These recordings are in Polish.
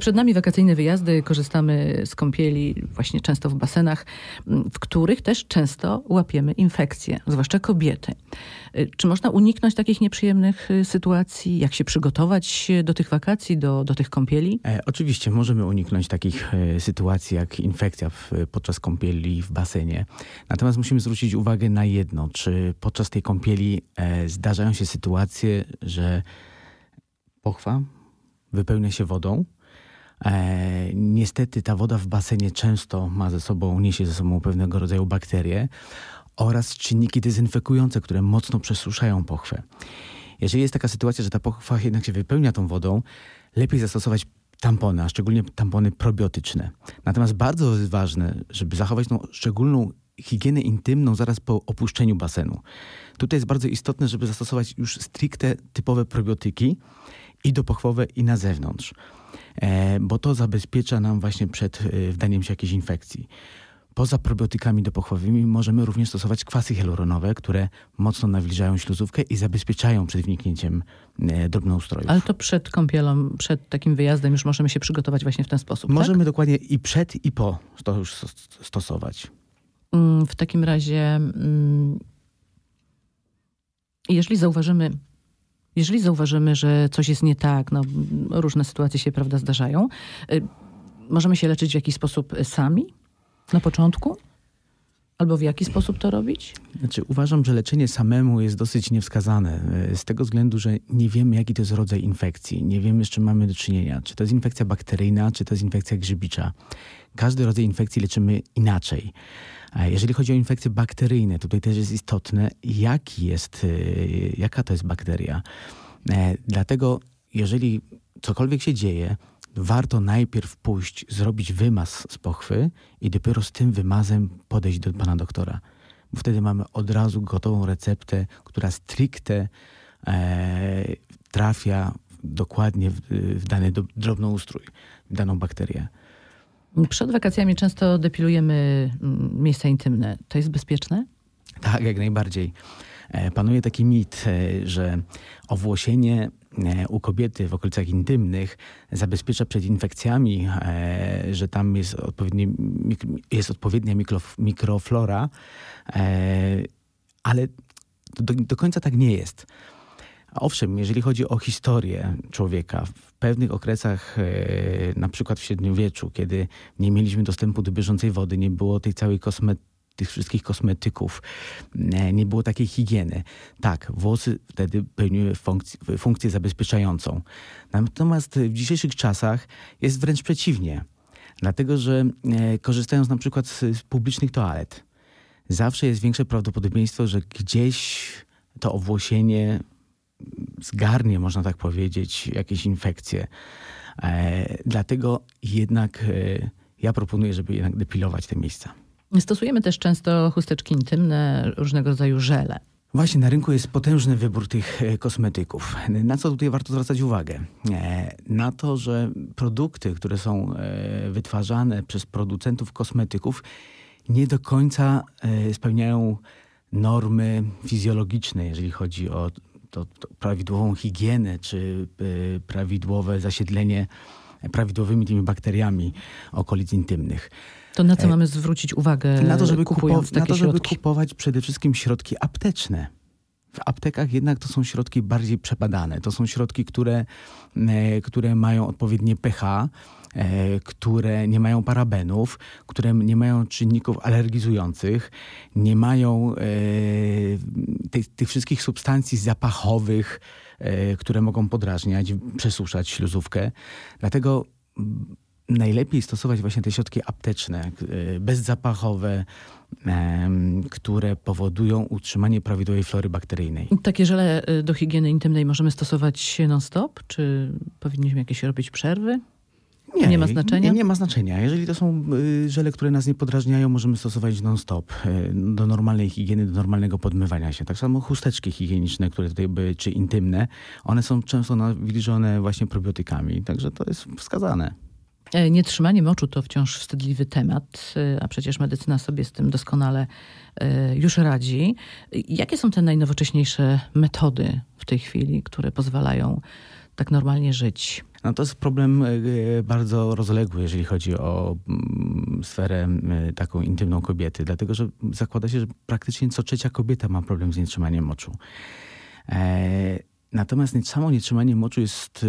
Przed nami wakacyjne wyjazdy, korzystamy z kąpieli właśnie często w basenach, w których też często łapiemy infekcje, zwłaszcza kobiety. Czy można uniknąć takich nieprzyjemnych y, sytuacji? Jak się przygotować do tych wakacji, do, do tych kąpieli? E, oczywiście możemy uniknąć takich e, sytuacji jak infekcja w, podczas kąpieli w basenie. Natomiast musimy zwrócić uwagę na jedno, czy podczas tej kąpieli e, zdarzają się sytuacje, że pochwa wypełnia się wodą, E, niestety ta woda w basenie często ma ze sobą, niesie ze sobą pewnego rodzaju bakterie oraz czynniki dezynfekujące, które mocno przesuszają pochwę. Jeżeli jest taka sytuacja, że ta pochwa jednak się wypełnia tą wodą, lepiej zastosować tampony, a szczególnie tampony probiotyczne. Natomiast bardzo ważne, żeby zachować tą szczególną higienę intymną zaraz po opuszczeniu basenu. Tutaj jest bardzo istotne, żeby zastosować już stricte typowe probiotyki i dopochwowe i na zewnątrz. E, bo to zabezpiecza nam właśnie przed e, wdaniem się jakiejś infekcji. Poza probiotykami dopochwowymi możemy również stosować kwasy hialuronowe, które mocno nawilżają śluzówkę i zabezpieczają przed wniknięciem e, drobnoustrojów. Ale to przed kąpielą, przed takim wyjazdem już możemy się przygotować właśnie w ten sposób, tak? Możemy tak? dokładnie i przed i po to już stosować. Mm, w takim razie, mm, jeżeli zauważymy jeżeli zauważymy, że coś jest nie tak, no, różne sytuacje się prawda, zdarzają, y, możemy się leczyć w jakiś sposób sami na początku? Albo w jaki sposób to robić? Znaczy, uważam, że leczenie samemu jest dosyć niewskazane. Y, z tego względu, że nie wiemy, jaki to jest rodzaj infekcji. Nie wiemy, z czym mamy do czynienia. Czy to jest infekcja bakteryjna, czy to jest infekcja grzybicza. Każdy rodzaj infekcji leczymy inaczej. Jeżeli chodzi o infekcje bakteryjne, tutaj też jest istotne, jaki jest, y, jaka to jest bakteria. E, dlatego, jeżeli cokolwiek się dzieje, warto najpierw pójść, zrobić wymaz z pochwy i dopiero z tym wymazem podejść do pana doktora. Bo wtedy mamy od razu gotową receptę, która stricte e, trafia dokładnie w, w dany do, drobnoustrój, w daną bakterię. Przed wakacjami często depilujemy mm, miejsca intymne. To jest bezpieczne? Tak, jak najbardziej. E, panuje taki mit, e, że owłosienie e, u kobiety w okolicach intymnych zabezpiecza przed infekcjami, że tam jest, jest odpowiednia mikroflora, ale do, do końca tak nie jest. Owszem, jeżeli chodzi o historię człowieka, w pewnych okresach, na przykład w średniowieczu, kiedy nie mieliśmy dostępu do bieżącej wody, nie było tej całej kosmetyki, tych wszystkich kosmetyków, e, nie było takiej higieny. Tak, włosy wtedy pełniły funkcję, funkcję zabezpieczającą. Natomiast w dzisiejszych czasach jest wręcz przeciwnie. Dlatego, że e, korzystając na przykład z, publicznych toalet, zawsze jest większe prawdopodobieństwo, że gdzieś to owłosienie zgarnie, można tak powiedzieć, jakieś infekcje. E, dlatego jednak ja proponuję, żeby jednak depilować te miejsca. Stosujemy też często chusteczki intymne, różnego rodzaju żele. Właśnie, na rynku jest potężny wybór tych e, kosmetyków. Na co tutaj warto zwracać uwagę? Na to, że produkty, które są wytwarzane przez producentów kosmetyków, nie do końca spełniają normy fizjologiczne, jeżeli chodzi o to, to prawidłową higienę, czy prawidłowe zasiedlenie prawidłowymi tymi bakteriami okolic intymnych. To na co e, mamy zwrócić uwagę na to, żeby kupując Na to, żeby środki? kupować przede wszystkim środki apteczne. W aptekach jednak to są środki bardziej przebadane. To są środki, które, e, które mają odpowiednie pH, E, które nie mają parabenów, które nie mają czynników alergizujących, nie mają tych, tych wszystkich substancji zapachowych, które mogą podrażniać, przesuszać śluzówkę. Dlatego najlepiej stosować właśnie te środki apteczne, bezzapachowe, które powodują utrzymanie prawidłowej flory bakteryjnej. Takie żele do higieny intymnej możemy stosować non-stop? Czy powinniśmy jakieś robić przerwy? Nie, nie ma znaczenia? Nie, nie, ma znaczenia. Jeżeli to są y, żele, które nas nie podrażniają, możemy stosować non-stop y, do normalnej higieny, do normalnego podmywania się. Tak samo chusteczki higieniczne, które tutaj były, czy intymne, one są często nawilżone właśnie probiotykami, także to jest wskazane. E, nietrzymanie moczu to wciąż wstydliwy temat, y, a przecież medycyna sobie z tym doskonale już radzi. Jakie są te najnowocześniejsze metody w tej chwili, które pozwalają tak normalnie żyć? No to jest problem e, bardzo rozległy, jeżeli chodzi o mm, sferę e, taką intymną kobiety, dlatego że zakłada się, że praktycznie co trzecia kobieta ma problem z nietrzymaniem moczu. E, natomiast samo nietrzymanie moczu jest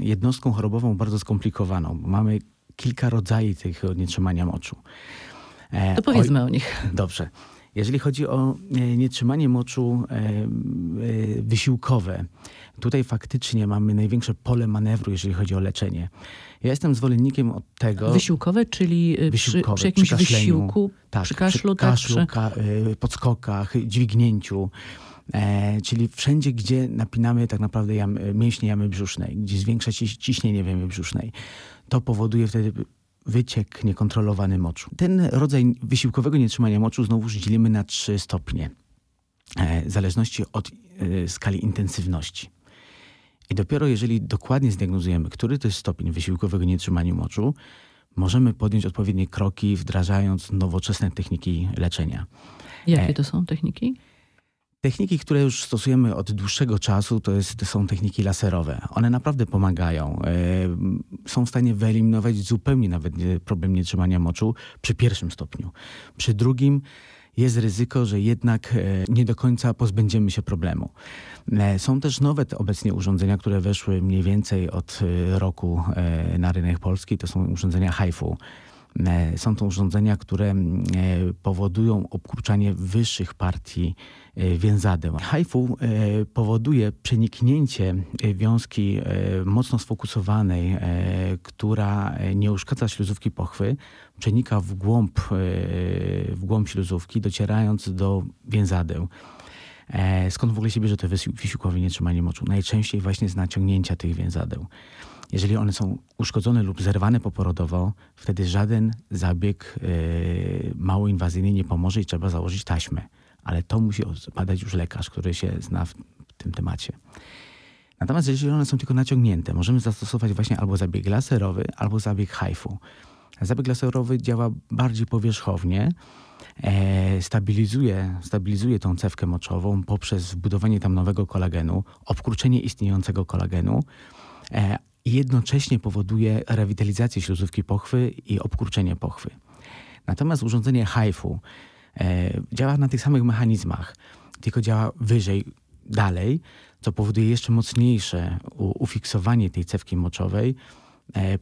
jednostką chorobową bardzo skomplikowaną. Mamy kilka rodzajów tego nietrzymania moczu. To powiedzmy o, o nich. Dobrze. Jeżeli chodzi o nietrzymanie moczu wysiłkowe, Tutaj faktycznie mamy największe pole manewru, jeżeli chodzi o leczenie. Ja jestem zwolennikiem od tego. Wysiłkowe, czyli wysiłkowe, przy, przy jakimś przy wysiłku, tak, przy kaszlu, przy kaszlu, tak, ka, podskokach, dźwignięciu. E, czyli wszędzie, gdzie napinamy tak naprawdę mięśnie jamy brzusznej, gdzie zwiększa się ciśnienie w jamie brzusznej, to powoduje wtedy wyciek niekontrolowany moczu. Ten rodzaj wysiłkowego nietrzymania moczu znowu dzielimy na trzy stopnie, e, w zależności od e, skali intensywności. I dopiero jeżeli dokładnie zdiagnozujemy, który to jest stopień wysiłkowego nietrzymania moczu, możemy podjąć odpowiednie kroki, wdrażając nowoczesne techniki leczenia. Jakie to są techniki? Techniki, które już stosujemy od dłuższego czasu, to, jest, to są techniki laserowe. One naprawdę pomagają. E, są w stanie wyeliminować zupełnie nawet problem nietrzymania moczu przy pierwszym stopniu. Przy drugim jest ryzyko, że jednak e, nie do końca pozbędziemy się problemu. E, są też nowe obecnie urządzenia, które weszły mniej więcej od roku na rynek polski. To są urządzenia HIFU. Są to urządzenia, które powodują obkurczanie wyższych partii więzadeł. HIFU powoduje przeniknięcie wiązki mocno sfokusowanej, która nie uszkadza śluzówki pochwy, przenika w głąb, w głąb śluzówki, docierając do więzadeł. E, skąd w ogóle się bierze to wysiłkowe nietrzymanie moczu? Najczęściej właśnie z naciągnięcia tych więzadeł. Jeżeli one są uszkodzone lub zerwane poporodowo, wtedy żaden zabieg yy, mało inwazyjny nie pomoże i trzeba założyć taśmę. Ale to musi badać już lekarz, który się zna w tym temacie. Natomiast jeżeli one są tylko naciągnięte, możemy zastosować właśnie albo zabieg laserowy, albo zabieg HIFU. Zabieg laserowy działa bardziej powierzchownie, e, stabilizuje, stabilizuje tą cewkę moczową poprzez wbudowanie tam nowego kolagenu, obkruczenie istniejącego kolagenu e, i jednocześnie powoduje rewitalizację śluzówki pochwy i obkurczenie pochwy. Natomiast urządzenie HIFU e, działa na tych samych mechanizmach, tylko działa wyżej, dalej, co powoduje jeszcze mocniejsze ufiksowanie tej cewki moczowej,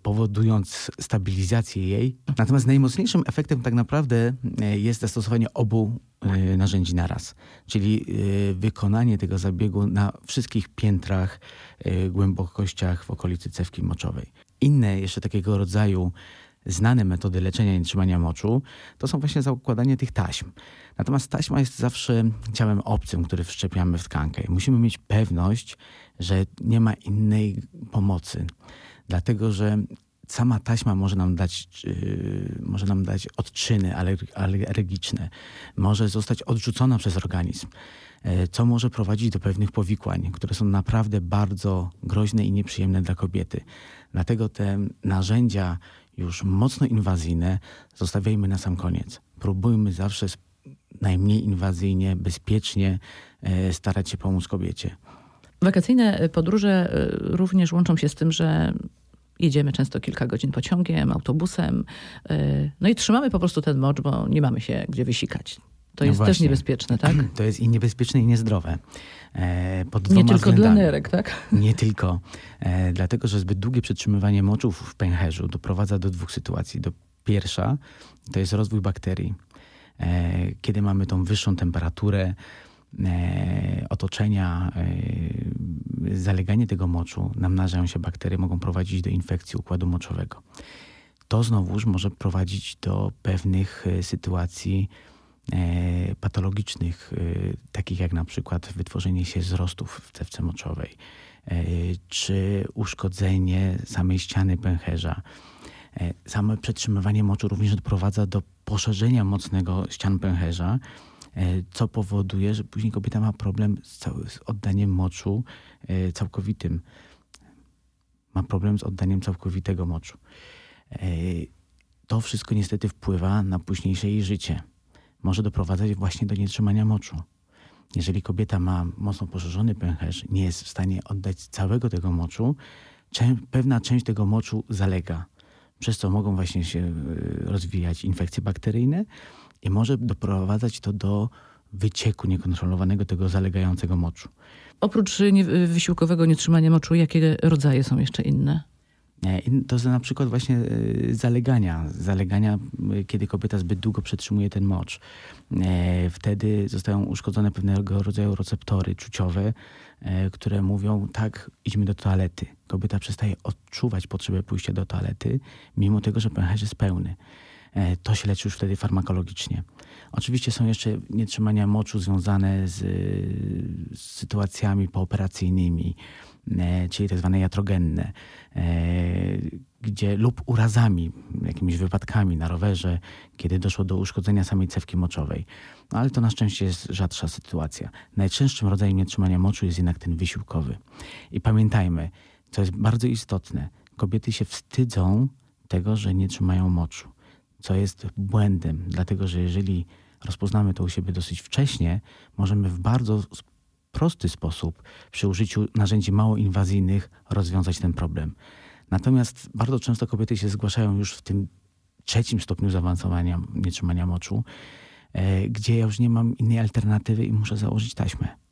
powodując stabilizację jej. Natomiast najmocniejszym efektem tak naprawdę e, jest zastosowanie obu e, narzędzi naraz, czyli wykonanie tego zabiegu na wszystkich piętrach, głębokościach w okolicy cewki moczowej. Inne jeszcze takiego rodzaju znane metody leczenia i trzymania moczu to są właśnie zakładanie tych taśm. Natomiast taśma jest zawsze ciałem obcym, który wszczepiamy w tkankę. Musimy mieć pewność, że nie ma innej pomocy dlatego że sama taśma może nam dać, yy, może nam dać odczyny alergiczne, może zostać odrzucona przez organizm, yy, co może prowadzić do pewnych powikłań, które są naprawdę bardzo groźne i nieprzyjemne dla kobiety. Dlatego te narzędzia już mocno inwazyjne zostawiajmy na sam koniec. Próbujmy zawsze najmniej inwazyjnie, bezpiecznie yy, starać się pomóc kobiecie. Wakacyjne podróże y, również łączą się z tym, że jedziemy często kilka godzin pociągiem, autobusem. Y, no i trzymamy po prostu ten mocz, bo nie mamy się gdzie wysikać. To no jest właśnie. też niebezpieczne, tak? To jest i niebezpieczne, i niezdrowe. E, pod nie tylko względami. dla nerek, tak? Nie tylko. E, dlatego, że zbyt długie przetrzymywanie moczów w pęcherzu doprowadza do dwóch sytuacji. Do pierwsza to jest rozwój bakterii. E, kiedy mamy tą wyższą temperaturę, otoczenia, e, zaleganie tego moczu, namnażają się bakterie, mogą prowadzić do infekcji układu moczowego. To znowuż może prowadzić do pewnych e, sytuacji patologicznych, takich jak na przykład wytworzenie się wzrostów w cewce moczowej, czy uszkodzenie samej ściany pęcherza. Same przetrzymywanie moczu również doprowadza do poszerzenia mocnego ścian pęcherza, E, co powoduje, że później kobieta ma problem z, z oddaniem moczu e, całkowitym. Ma problem z oddaniem całkowitego moczu. E, to wszystko niestety wpływa na późniejsze jej życie. Może doprowadzać właśnie do nietrzymania moczu. Jeżeli kobieta ma mocno poszerzony pęcherz, nie jest w stanie oddać całego tego moczu, pewna część tego moczu zalega, przez co mogą właśnie się rozwijać infekcje bakteryjne i może doprowadzać to do wycieku niekontrolowanego tego zalegającego moczu. Oprócz nie, wysiłkowego nietrzymania moczu, jakie rodzaje są jeszcze inne? To na przykład właśnie e, zalegania. Zalegania, kiedy kobieta zbyt długo przetrzymuje ten mocz. E, Wtedy zostają uszkodzone pewnego rodzaju receptory czuciowe, e, które mówią tak, idźmy do toalety. Kobieta przestaje odczuwać potrzebę pójścia do toalety, mimo tego, że pęcherz jest pełny. E, To się leczy już wtedy farmakologicznie. Oczywiście są jeszcze nietrzymania moczu związane z, z sytuacjami pooperacyjnymi, e, czyli tak zwane jatrogenne, e, gdzie lub urazami, jakimiś wypadkami na rowerze, kiedy doszło do uszkodzenia samej cewki moczowej. No ale to na szczęście jest rzadsza sytuacja. Najczęstszym rodzajem nietrzymania moczu jest jednak ten wysiłkowy. I pamiętajmy, co jest bardzo istotne, kobiety się wstydzą tego, że nie trzymają moczu co jest błędem, dlatego że jeżeli rozpoznamy to u siebie dosyć wcześnie, możemy w bardzo prosty sposób przy użyciu narzędzi mało inwazyjnych rozwiązać ten problem. Natomiast bardzo często kobiety się zgłaszają już w tym trzecim stopniu zaawansowania nietrzymania moczu, e, gdzie ja już nie mam innej alternatywy i muszę założyć taśmę.